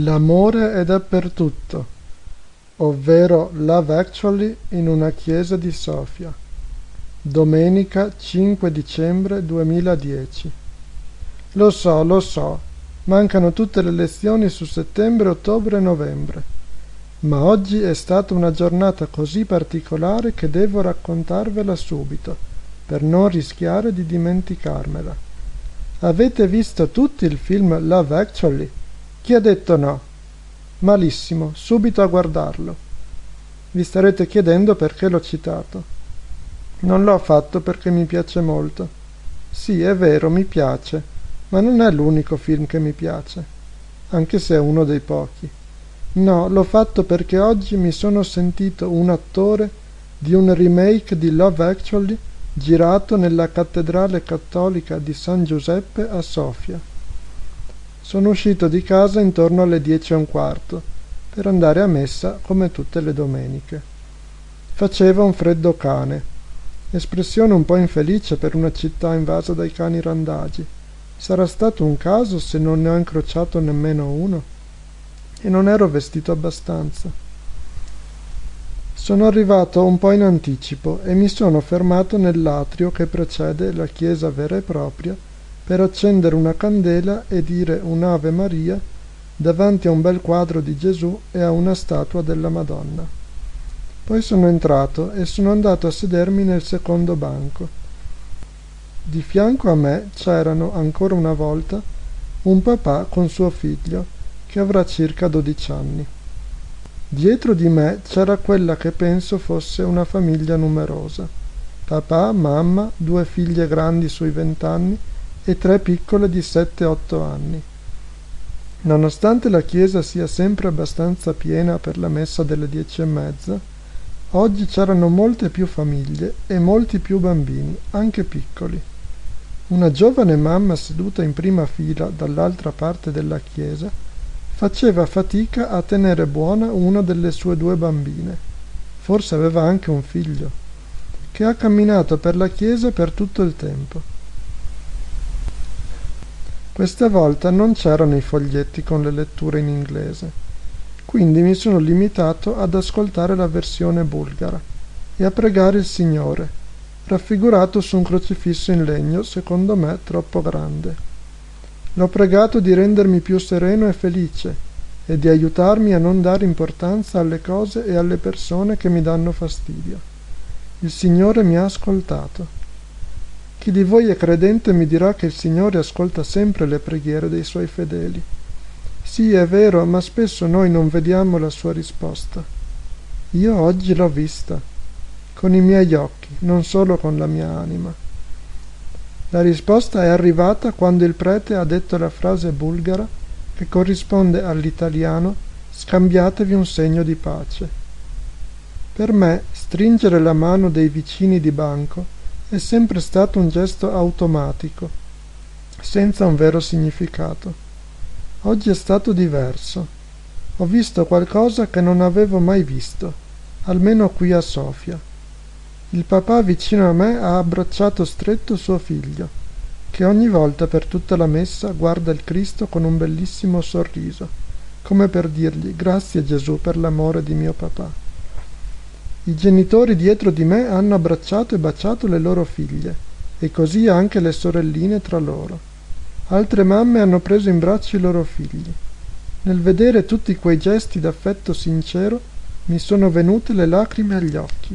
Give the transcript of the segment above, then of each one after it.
L'amore è dappertutto, ovvero Love Actually in una chiesa di Sofia. Domenica 5 dicembre 2010. Lo so, lo so, mancano tutte le lezioni su settembre, ottobre e novembre. Ma oggi è stata una giornata così particolare che devo raccontarvela subito, per non rischiare di dimenticarmela. Avete visto tutti il film Love Actually? Chi ha detto no? Malissimo, subito a guardarlo. Vi starete chiedendo perché l'ho citato. Non l'ho fatto perché mi piace molto. Sì, è vero, mi piace, ma non è l'unico film che mi piace, anche se è uno dei pochi. No, l'ho fatto perché oggi mi sono sentito un attore di un remake di Love Actually girato nella cattedrale cattolica di San Giuseppe a Sofia. Sono uscito di casa intorno alle dieci e un quarto per andare a messa come tutte le domeniche. Faceva un freddo cane, espressione un po' infelice per una città invasa dai cani randagi. Sarà stato un caso se non ne ho incrociato nemmeno uno? E non ero vestito abbastanza. Sono arrivato un po' in anticipo e mi sono fermato nell'atrio che precede la chiesa vera e propria per accendere una candela e dire un'Ave Maria davanti a un bel quadro di Gesù e a una statua della Madonna. Poi sono entrato e sono andato a sedermi nel secondo banco. Di fianco a me c'erano ancora una volta un papà con suo figlio, che avrà circa dodici anni. Dietro di me c'era quella che penso fosse una famiglia numerosa. Papà, mamma, due figlie grandi sui vent'anni e tre piccole di sette-otto anni. Nonostante la chiesa sia sempre abbastanza piena per la messa delle dieci e mezza, oggi c'erano molte più famiglie e molti più bambini, anche piccoli. Una giovane mamma seduta in prima fila dall'altra parte della chiesa faceva fatica a tenere buona una delle sue due bambine, forse aveva anche un figlio, che ha camminato per la chiesa per tutto il tempo. Questa volta non c'erano i foglietti con le letture in inglese, quindi mi sono limitato ad ascoltare la versione bulgara e a pregare il Signore, raffigurato su un crocifisso in legno, secondo me troppo grande. L'ho pregato di rendermi più sereno e felice e di aiutarmi a non dare importanza alle cose e alle persone che mi danno fastidio. Il Signore mi ha ascoltato. Chi di voi è credente mi dirà che il Signore ascolta sempre le preghiere dei suoi fedeli. Sì, è vero, ma spesso noi non vediamo la sua risposta. Io oggi l'ho vista, con i miei occhi, non solo con la mia anima. La risposta è arrivata quando il prete ha detto la frase bulgara che corrisponde all'italiano scambiatevi un segno di pace. Per me stringere la mano dei vicini di banco è sempre stato un gesto automatico, senza un vero significato. Oggi è stato diverso. Ho visto qualcosa che non avevo mai visto, almeno qui a Sofia. Il papà vicino a me ha abbracciato stretto suo figlio, che ogni volta per tutta la messa guarda il Cristo con un bellissimo sorriso, come per dirgli grazie Gesù per l'amore di mio papà. I genitori dietro di me hanno abbracciato e baciato le loro figlie, e così anche le sorelline tra loro. Altre mamme hanno preso in braccio i loro figli. Nel vedere tutti quei gesti d'affetto sincero, mi sono venute le lacrime agli occhi.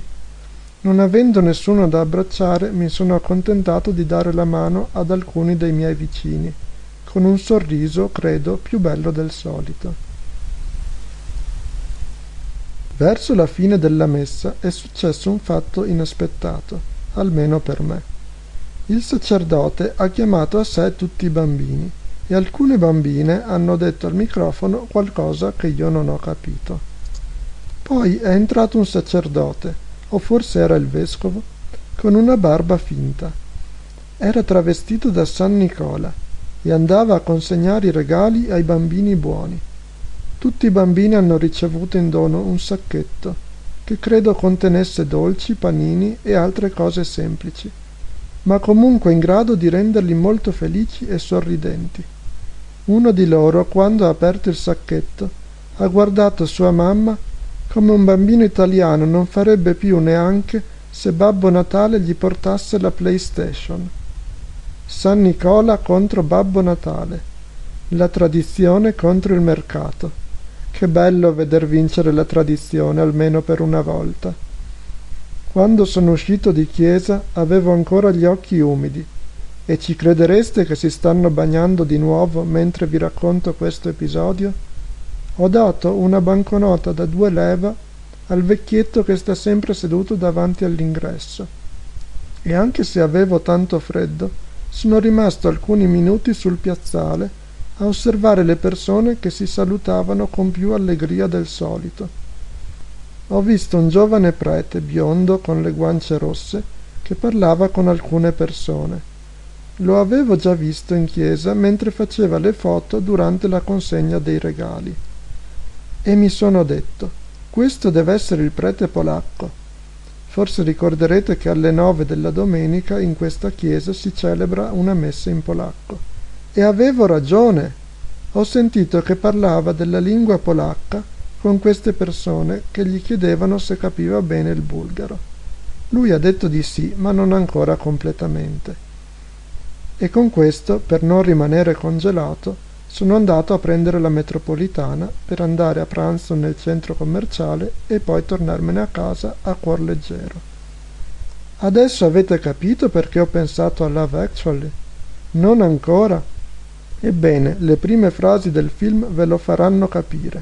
Non avendo nessuno da abbracciare, mi sono accontentato di dare la mano ad alcuni dei miei vicini, con un sorriso, credo, più bello del solito. Verso la fine della messa è successo un fatto inaspettato, almeno per me. Il sacerdote ha chiamato a sé tutti i bambini e alcune bambine hanno detto al microfono qualcosa che io non ho capito. Poi è entrato un sacerdote, o forse era il vescovo, con una barba finta. Era travestito da San Nicola e andava a consegnare i regali ai bambini buoni. Tutti i bambini hanno ricevuto in dono un sacchetto, che credo contenesse dolci, panini e altre cose semplici, ma comunque in grado di renderli molto felici e sorridenti. Uno di loro, quando ha aperto il sacchetto, ha guardato sua mamma come un bambino italiano non farebbe più neanche se Babbo Natale gli portasse la PlayStation. San Nicola contro Babbo Natale. La tradizione contro il mercato. Che bello veder vincere la tradizione almeno per una volta. Quando sono uscito di chiesa avevo ancora gli occhi umidi e ci credereste che si stanno bagnando di nuovo mentre vi racconto questo episodio? Ho dato una banconota da due leva al vecchietto che sta sempre seduto davanti all'ingresso. E anche se avevo tanto freddo, sono rimasto alcuni minuti sul piazzale a osservare le persone che si salutavano con più allegria del solito. Ho visto un giovane prete biondo con le guance rosse che parlava con alcune persone lo avevo già visto in chiesa mentre faceva le foto durante la consegna dei regali. E mi sono detto, questo deve essere il prete polacco. Forse ricorderete che alle nove della domenica in questa chiesa si celebra una messa in polacco. E avevo ragione. Ho sentito che parlava della lingua polacca con queste persone che gli chiedevano se capiva bene il bulgaro. Lui ha detto di sì, ma non ancora completamente e con questo, per non rimanere congelato, sono andato a prendere la metropolitana per andare a pranzo nel centro commerciale e poi tornarmene a casa a cuor leggero. Adesso avete capito perché ho pensato a Love Actually? Non ancora? Ebbene, le prime frasi del film ve lo faranno capire.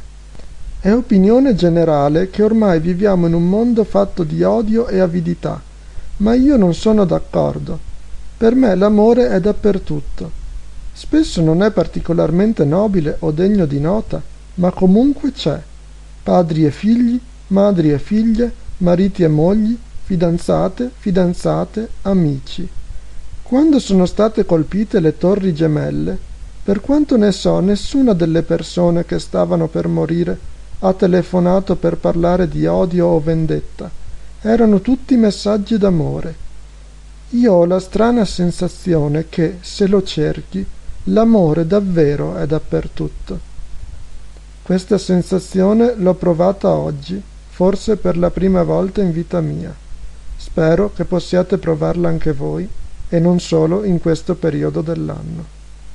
È opinione generale che ormai viviamo in un mondo fatto di odio e avidità, ma io non sono d'accordo. Per me l'amore è dappertutto. Spesso non è particolarmente nobile o degno di nota, ma comunque c'è. Padri e figli, madri e figlie, mariti e mogli, fidanzate, fidanzate, amici. Quando sono state colpite le torri gemelle, per quanto ne so, nessuna delle persone che stavano per morire ha telefonato per parlare di odio o vendetta. Erano tutti messaggi d'amore io ho la strana sensazione che, se lo cerchi, l'amore davvero è dappertutto. Questa sensazione l'ho provata oggi, forse per la prima volta in vita mia. Spero che possiate provarla anche voi, e non solo in questo periodo dell'anno.